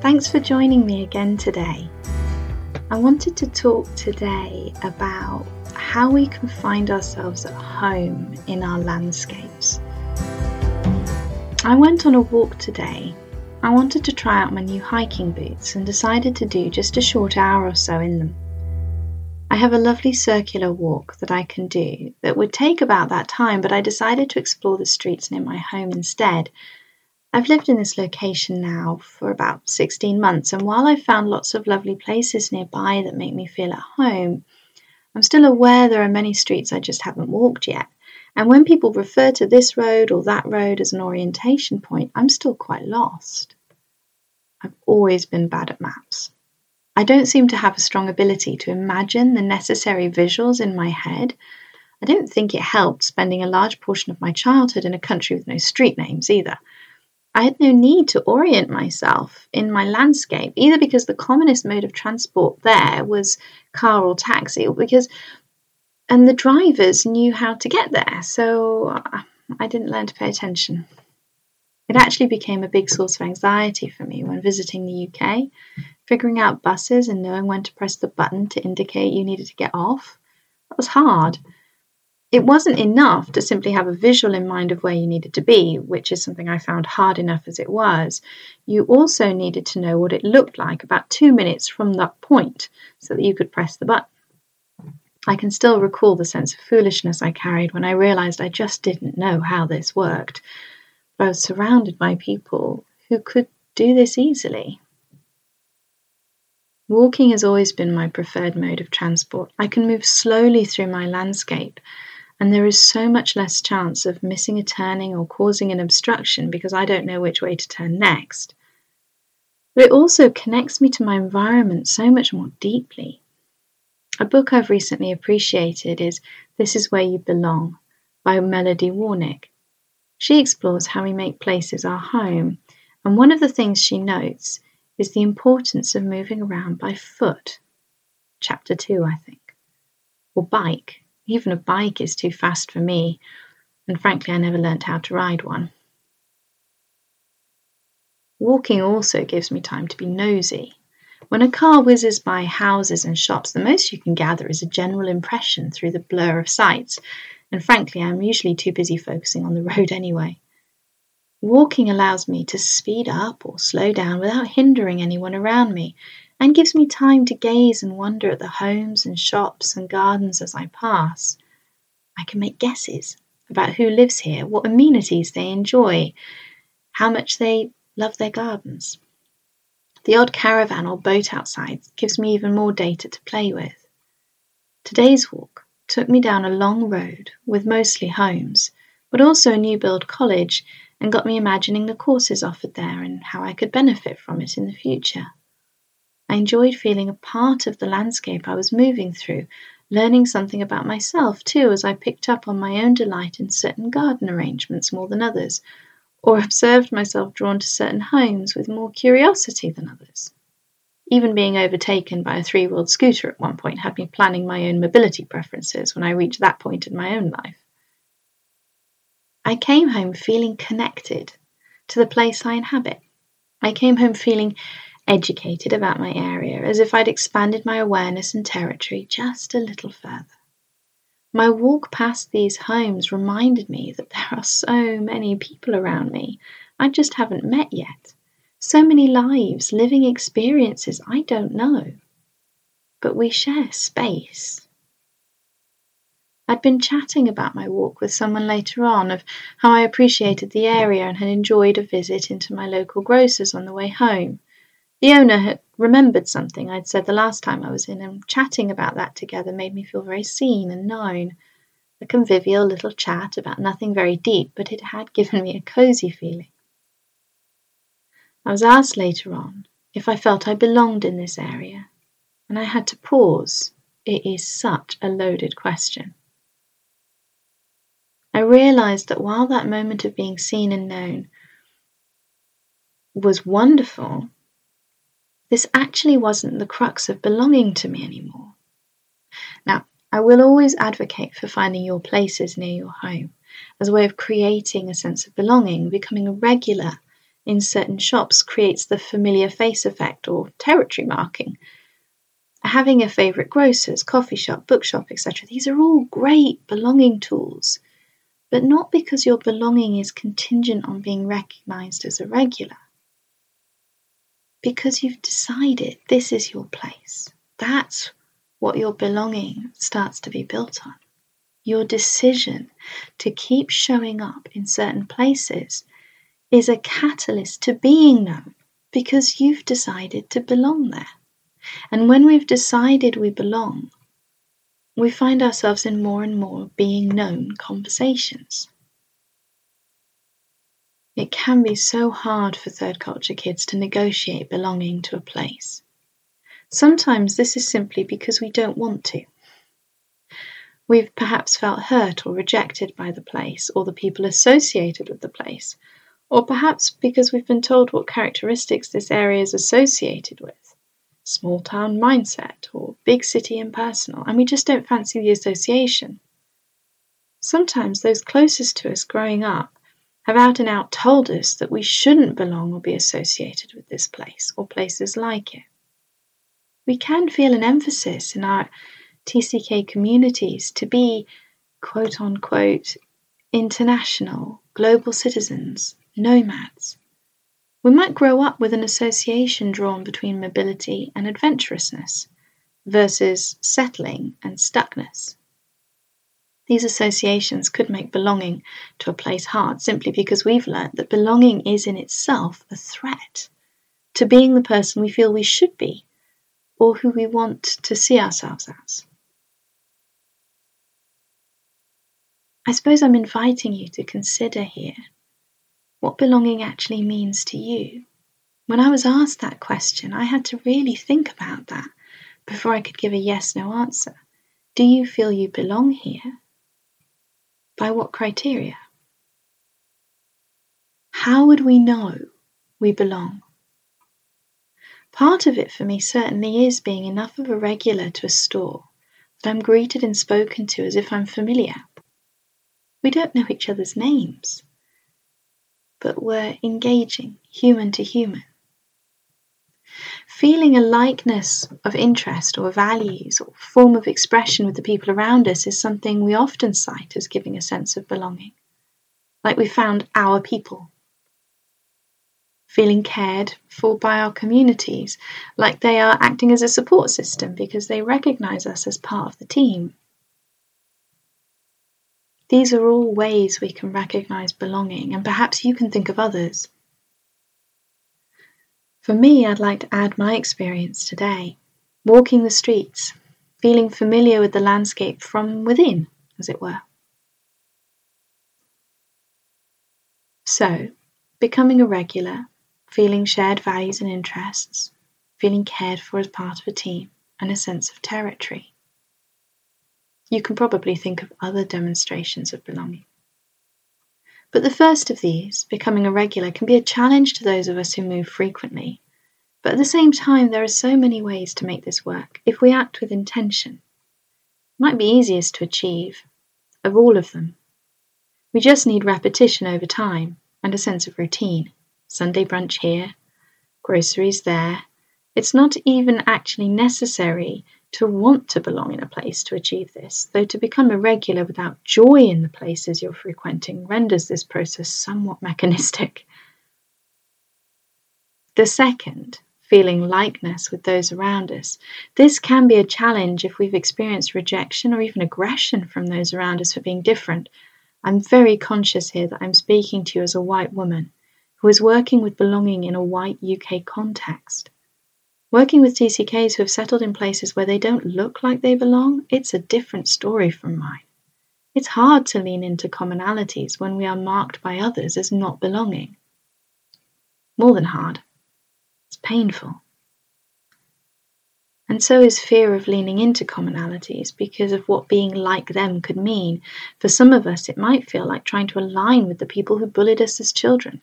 Thanks for joining me again today. I wanted to talk today about how we can find ourselves at home in our landscapes. I went on a walk today. I wanted to try out my new hiking boots and decided to do just a short hour or so in them. I have a lovely circular walk that I can do that would take about that time, but I decided to explore the streets near my home instead. I've lived in this location now for about 16 months, and while I've found lots of lovely places nearby that make me feel at home, I'm still aware there are many streets I just haven't walked yet. And when people refer to this road or that road as an orientation point, I'm still quite lost. I've always been bad at maps. I don't seem to have a strong ability to imagine the necessary visuals in my head. I don't think it helped spending a large portion of my childhood in a country with no street names either. I had no need to orient myself in my landscape, either because the commonest mode of transport there was car or taxi, or because and the drivers knew how to get there, so uh, I didn't learn to pay attention. It actually became a big source of anxiety for me when visiting the UK, figuring out buses and knowing when to press the button to indicate you needed to get off. That was hard. It wasn't enough to simply have a visual in mind of where you needed to be, which is something I found hard enough as it was. You also needed to know what it looked like about two minutes from that point so that you could press the button. I can still recall the sense of foolishness I carried when I realized I just didn't know how this worked. But I was surrounded by people who could do this easily. Walking has always been my preferred mode of transport. I can move slowly through my landscape, and there is so much less chance of missing a turning or causing an obstruction because I don't know which way to turn next. But it also connects me to my environment so much more deeply. A book I've recently appreciated is This Is Where You Belong by Melody Warnick. She explores how we make places our home, and one of the things she notes is the importance of moving around by foot. Chapter 2, I think. Or bike. Even a bike is too fast for me, and frankly, I never learnt how to ride one. Walking also gives me time to be nosy. When a car whizzes by houses and shops, the most you can gather is a general impression through the blur of sights, and frankly, I'm usually too busy focusing on the road anyway. Walking allows me to speed up or slow down without hindering anyone around me, and gives me time to gaze and wonder at the homes and shops and gardens as I pass. I can make guesses about who lives here, what amenities they enjoy, how much they love their gardens. The odd caravan or boat outside gives me even more data to play with. Today's walk took me down a long road with mostly homes, but also a new build college, and got me imagining the courses offered there and how I could benefit from it in the future. I enjoyed feeling a part of the landscape I was moving through, learning something about myself too as I picked up on my own delight in certain garden arrangements more than others, or observed myself drawn to certain homes with more curiosity than others. Even being overtaken by a three wheeled scooter at one point had me planning my own mobility preferences when I reached that point in my own life. I came home feeling connected to the place I inhabit. I came home feeling educated about my area, as if I'd expanded my awareness and territory just a little further. My walk past these homes reminded me that there are so many people around me I just haven't met yet. So many lives, living experiences I don't know. But we share space. I'd been chatting about my walk with someone later on of how I appreciated the area and had enjoyed a visit into my local grocer's on the way home. The owner had remembered something I'd said the last time I was in, and chatting about that together made me feel very seen and known. A convivial little chat about nothing very deep, but it had given me a cosy feeling. I was asked later on if I felt I belonged in this area, and I had to pause. It is such a loaded question. I realized that while that moment of being seen and known was wonderful, this actually wasn't the crux of belonging to me anymore. Now, I will always advocate for finding your places near your home as a way of creating a sense of belonging, becoming a regular in certain shops creates the familiar face effect or territory marking. Having a favourite grocer's, coffee shop, bookshop, etc., these are all great belonging tools, but not because your belonging is contingent on being recognised as a regular. Because you've decided this is your place. That's what your belonging starts to be built on. Your decision to keep showing up in certain places is a catalyst to being known because you've decided to belong there. And when we've decided we belong, we find ourselves in more and more being known conversations. It can be so hard for third culture kids to negotiate belonging to a place. Sometimes this is simply because we don't want to. We've perhaps felt hurt or rejected by the place or the people associated with the place, or perhaps because we've been told what characteristics this area is associated with small town mindset or big city impersonal, and we just don't fancy the association. Sometimes those closest to us growing up have out and out told us that we shouldn't belong or be associated with this place or places like it we can feel an emphasis in our TCK communities to be quote unquote international, global citizens, nomads. We might grow up with an association drawn between mobility and adventurousness versus settling and stuckness. These associations could make belonging to a place hard simply because we've learnt that belonging is in itself a threat to being the person we feel we should be or who we want to see ourselves as. I suppose I'm inviting you to consider here what belonging actually means to you. When I was asked that question, I had to really think about that before I could give a yes no answer. Do you feel you belong here? By what criteria? How would we know we belong? Part of it for me certainly is being enough of a regular to a store that I'm greeted and spoken to as if I'm familiar. We don't know each other's names, but we're engaging human to human. Feeling a likeness of interest or values or form of expression with the people around us is something we often cite as giving a sense of belonging. Like we found our people feeling cared for by our communities, like they are acting as a support system because they recognize us as part of the team. These are all ways we can recognize belonging, and perhaps you can think of others. For me, I'd like to add my experience today walking the streets, feeling familiar with the landscape from within, as it were. So, becoming a regular feeling shared values and interests, feeling cared for as part of a team, and a sense of territory. You can probably think of other demonstrations of belonging. But the first of these, becoming a regular, can be a challenge to those of us who move frequently. But at the same time, there are so many ways to make this work if we act with intention. It might be easiest to achieve of all of them. We just need repetition over time and a sense of routine. Sunday brunch here, groceries there. It's not even actually necessary to want to belong in a place to achieve this, though to become a regular without joy in the places you're frequenting renders this process somewhat mechanistic. The second, feeling likeness with those around us. This can be a challenge if we've experienced rejection or even aggression from those around us for being different. I'm very conscious here that I'm speaking to you as a white woman who is working with belonging in a white UK context. Working with TCKs who have settled in places where they don't look like they belong, it's a different story from mine. It's hard to lean into commonalities when we are marked by others as not belonging. More than hard, it's painful. And so is fear of leaning into commonalities because of what being like them could mean. For some of us, it might feel like trying to align with the people who bullied us as children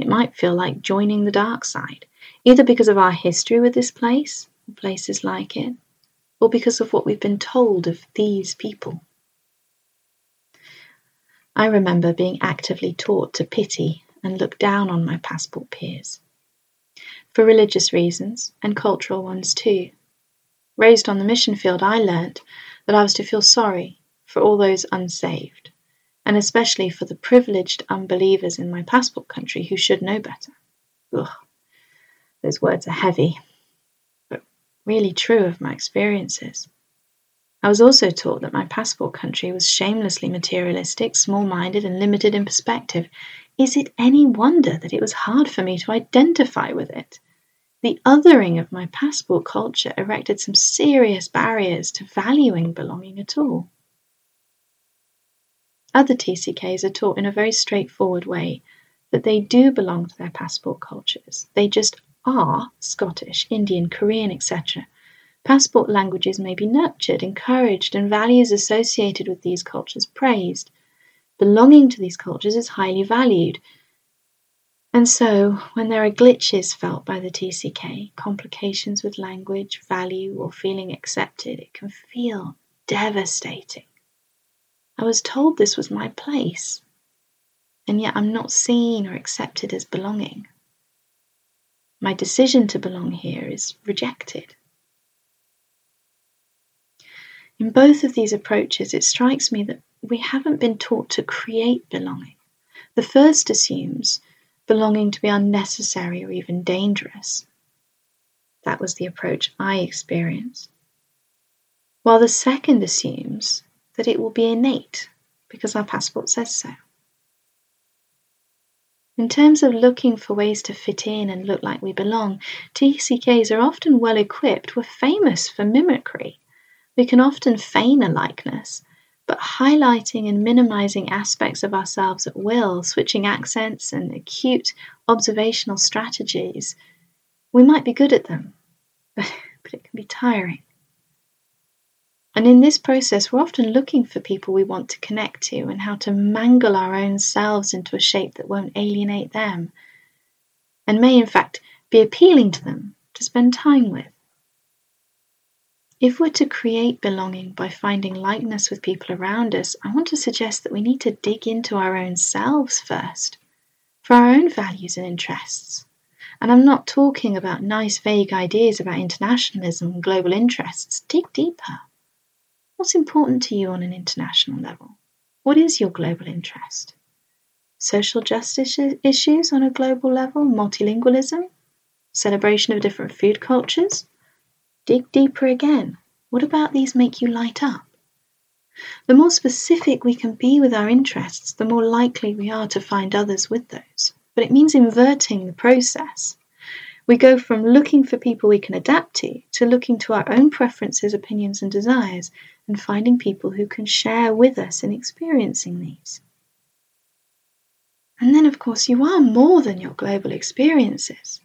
it might feel like joining the dark side, either because of our history with this place, or places like it, or because of what we've been told of these people. I remember being actively taught to pity and look down on my passport peers. For religious reasons and cultural ones too. Raised on the mission field, I learnt that I was to feel sorry for all those unsaved, and especially for the privileged unbelievers in my passport country who should know better. Ugh, those words are heavy, but really true of my experiences. I was also taught that my passport country was shamelessly materialistic, small minded, and limited in perspective. Is it any wonder that it was hard for me to identify with it? The othering of my passport culture erected some serious barriers to valuing belonging at all. Other TCKs are taught in a very straightforward way that they do belong to their passport cultures. They just are Scottish, Indian, Korean, etc. Passport languages may be nurtured, encouraged, and values associated with these cultures praised. Belonging to these cultures is highly valued. And so, when there are glitches felt by the TCK, complications with language, value, or feeling accepted, it can feel devastating. I was told this was my place, and yet I'm not seen or accepted as belonging. My decision to belong here is rejected. In both of these approaches, it strikes me that we haven't been taught to create belonging. The first assumes belonging to be unnecessary or even dangerous. That was the approach I experienced. While the second assumes that it will be innate because our passport says so. In terms of looking for ways to fit in and look like we belong, TCKs are often well equipped. We're famous for mimicry. We can often feign a likeness, but highlighting and minimizing aspects of ourselves at will, switching accents and acute observational strategies, we might be good at them, but, it can be tiring. And in this process, we're often looking for people we want to connect to and how to mangle our own selves into a shape that won't alienate them and may, in fact, be appealing to them to spend time with. If we're to create belonging by finding likeness with people around us, I want to suggest that we need to dig into our own selves first, for our own values and interests. And I'm not talking about nice, vague ideas about internationalism and global interests. Dig deeper. What's important to you on an international level? What is your global interest? Social justice issues on a global level, multilingualism, celebration of different food cultures, Dig deeper again. What about these make you light up? The more specific we can be with our interests, the more likely we are to find others with those. But it means inverting the process. We go from looking for people we can adapt to to looking to our own preferences, opinions, and desires and finding people who can share with us in experiencing these. And then, of course, you are more than your global experiences.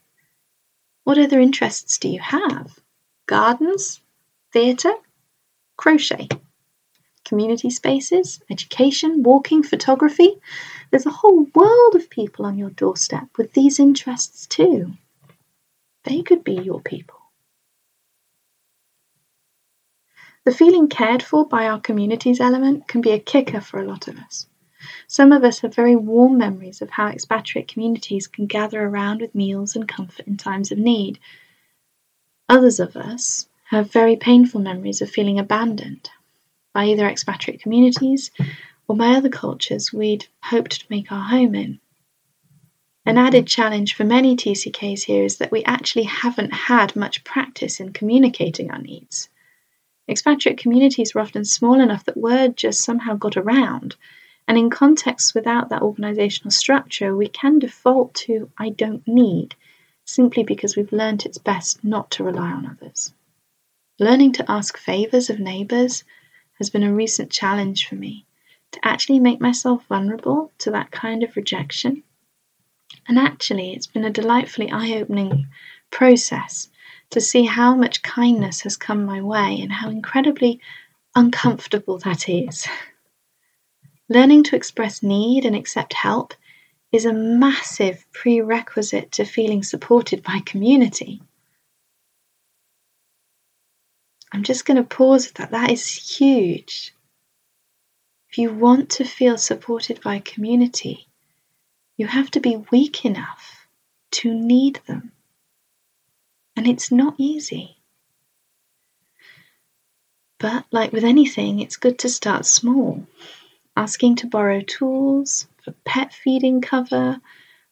What other interests do you have? gardens, theatre, crochet, community spaces, education, walking, photography. There's a whole world of people on your doorstep with these interests too. They could be your people. The feeling cared for by our communities element can be a kicker for a lot of us. Some of us have very warm memories of how expatriate communities can gather around with meals and comfort in times of need, Others of us have very painful memories of feeling abandoned by either expatriate communities or by other cultures we'd hoped to make our home in. An added challenge for many TCKs here is that we actually haven't had much practice in communicating our needs. Expatriate communities were often small enough that word just somehow got around, and in contexts without that organisational structure, we can default to I don't need simply because we've learnt it's best not to rely on others. Learning to ask favours of neighbours has been a recent challenge for me to actually make myself vulnerable to that kind of rejection. And actually, it's been a delightfully eye opening process to see how much kindness has come my way and how incredibly uncomfortable that is. Learning to express need and accept help is a massive prerequisite to feeling supported by community. I'm just going to pause with that. That is huge. If you want to feel supported by community, You have to be weak enough to need them. And it's not easy. But, like with anything, it's good to start small. Asking to borrow tools for pet feeding cover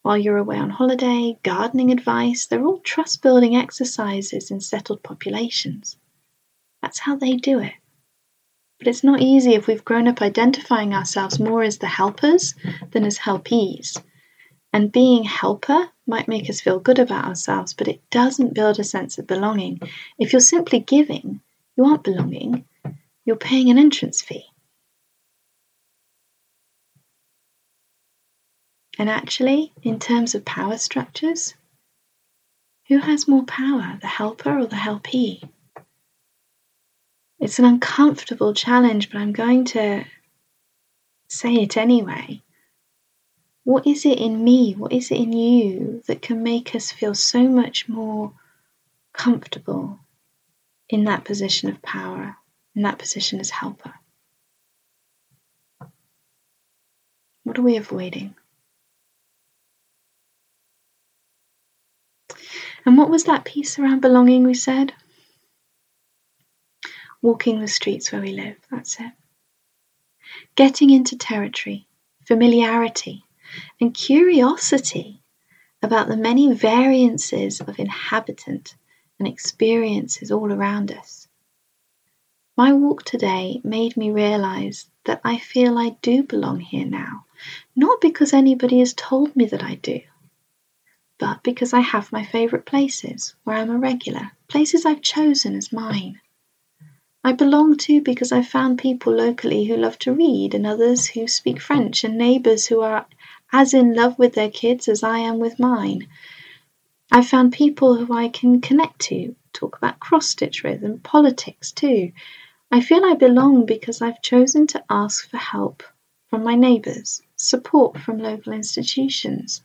while you're away on holiday, gardening advice, they're all trust building exercises in settled populations. That's how they do it. But it's not easy if we've grown up identifying ourselves more as the helpers than as helpees. And being helper might make us feel good about ourselves, but it doesn't build a sense of belonging. If you're simply giving, you aren't belonging, you're paying an entrance fee. And actually, in terms of power structures, who has more power, the helper or the helpee? It's an uncomfortable challenge, but I'm going to say it anyway. What is it in me? What is it in you that can make us feel so much more comfortable in that position of power, in that position as helper? What are we avoiding? And what was that piece around belonging we said? walking the streets where we live. That's it. Getting into territory, familiarity, and curiosity about the many variances of inhabitant and experiences all around us. My walk today made me realize that I feel I do belong here now, not because anybody has told me that I do, but because I have my favourite places where I'm a regular, places I've chosen as mine. I belong to because I've found people locally who love to read and others who speak French and neighbours who are as in love with their kids as I am with mine. I've found people who I can connect to, talk about cross stitch with, and politics too. I feel I belong because I've chosen to ask for help from my neighbours, support from local institutions,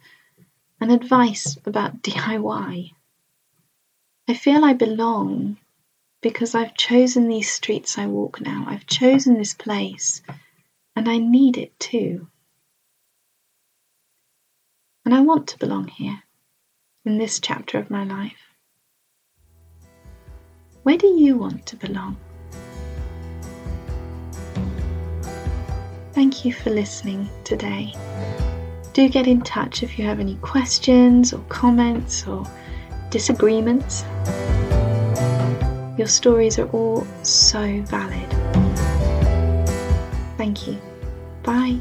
and advice about DIY. I feel I belong because I've chosen these streets I walk now. I've chosen this place, and I need it too. And I want to belong here, in this chapter of my life. Where do you want to belong? Thank you for listening today. Do get in touch if you have any questions or comments or disagreements. Your stories are all so valid. Thank you. Bye.